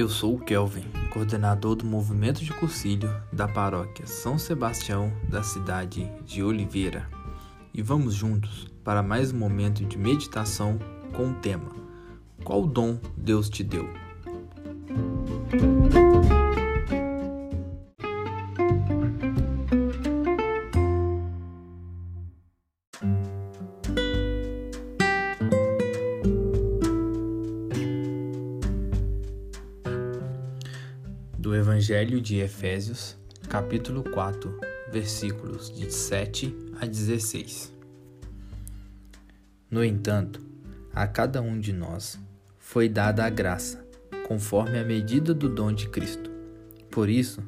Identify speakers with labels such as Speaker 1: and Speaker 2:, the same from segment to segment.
Speaker 1: Eu sou o Kelvin, coordenador do movimento de cursilho da paróquia São Sebastião da cidade de Oliveira. E vamos juntos para mais um momento de meditação com o tema: Qual dom Deus te deu? Evangelho de Efésios, capítulo 4, versículos de 7 a 16. No entanto, a cada um de nós foi dada a graça, conforme a medida do dom de Cristo. Por isso,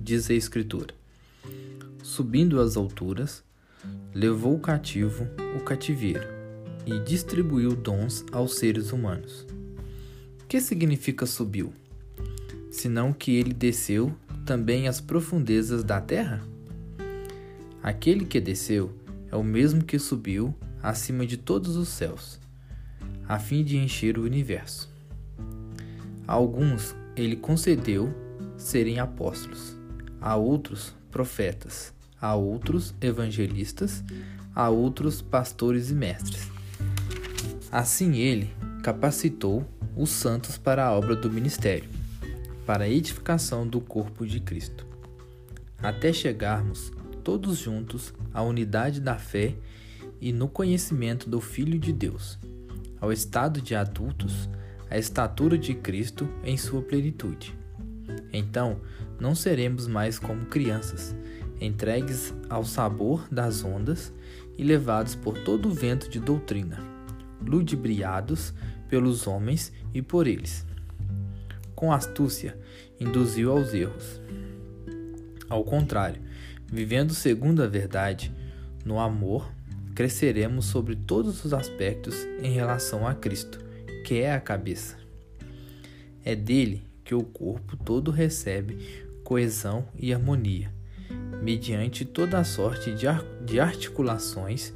Speaker 1: diz a Escritura: Subindo às alturas, levou cativo o cativeiro e distribuiu dons aos seres humanos. O que significa subiu? Senão que ele desceu também às profundezas da terra? Aquele que desceu é o mesmo que subiu acima de todos os céus, a fim de encher o universo. A alguns ele concedeu serem apóstolos, a outros profetas, a outros evangelistas, a outros pastores e mestres. Assim ele capacitou os santos para a obra do ministério para a edificação do corpo de Cristo, até chegarmos todos juntos à unidade da fé e no conhecimento do Filho de Deus, ao estado de adultos, à estatura de Cristo em sua plenitude. Então, não seremos mais como crianças, entregues ao sabor das ondas e levados por todo o vento de doutrina, ludibriados pelos homens e por eles com astúcia, induziu aos erros. Ao contrário, vivendo segundo a verdade, no amor, cresceremos sobre todos os aspectos em relação a Cristo, que é a cabeça. É dele que o corpo todo recebe coesão e harmonia, mediante toda a sorte de, ar de articulações,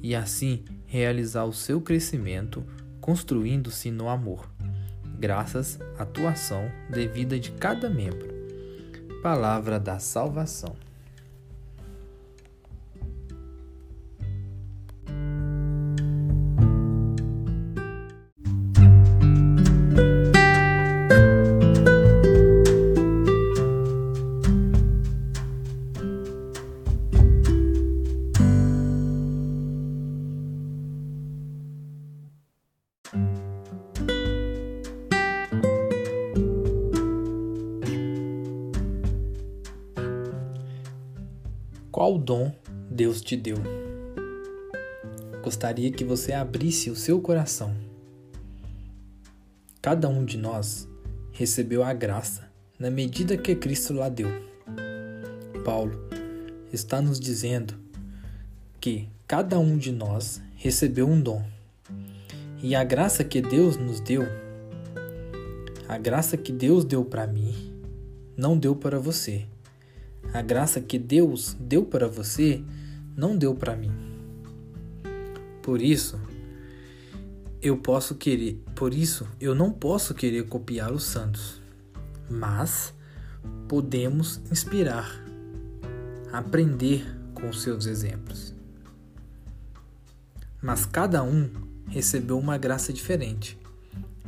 Speaker 1: e assim realizar o seu crescimento, construindo-se no amor graças à atuação devida de cada membro. Palavra da salvação. Qual dom Deus te deu? Gostaria que você abrisse o seu coração. Cada um de nós recebeu a graça na medida que Cristo lá deu. Paulo está nos dizendo que cada um de nós recebeu um dom. E a graça que Deus nos deu, a graça que Deus deu para mim, não deu para você a graça que Deus deu para você não deu para mim. Por isso, eu posso querer, por isso eu não posso querer copiar os santos, mas podemos inspirar, aprender com seus exemplos. Mas cada um recebeu uma graça diferente,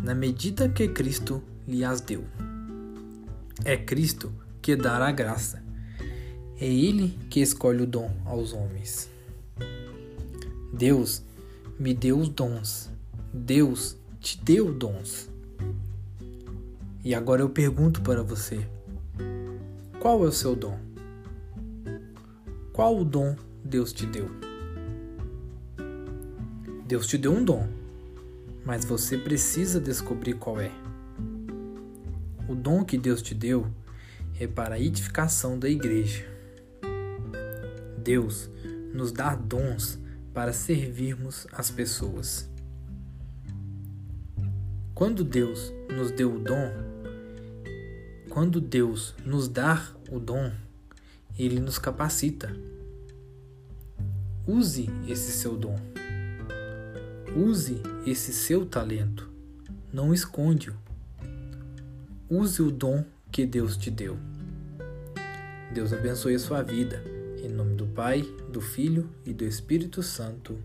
Speaker 1: na medida que Cristo lhe as deu. É Cristo que dá a graça. É Ele que escolhe o dom aos homens. Deus me deu os dons. Deus te deu dons. E agora eu pergunto para você: qual é o seu dom? Qual o dom Deus te deu? Deus te deu um dom, mas você precisa descobrir qual é. O dom que Deus te deu é para a edificação da igreja. Deus nos dá dons para servirmos as pessoas. Quando Deus nos deu o dom, quando Deus nos dá o dom, Ele nos capacita. Use esse seu dom. Use esse seu talento. Não esconde-o. use o dom que Deus te deu. Deus abençoe a sua vida. Pai, do Filho e do Espírito Santo.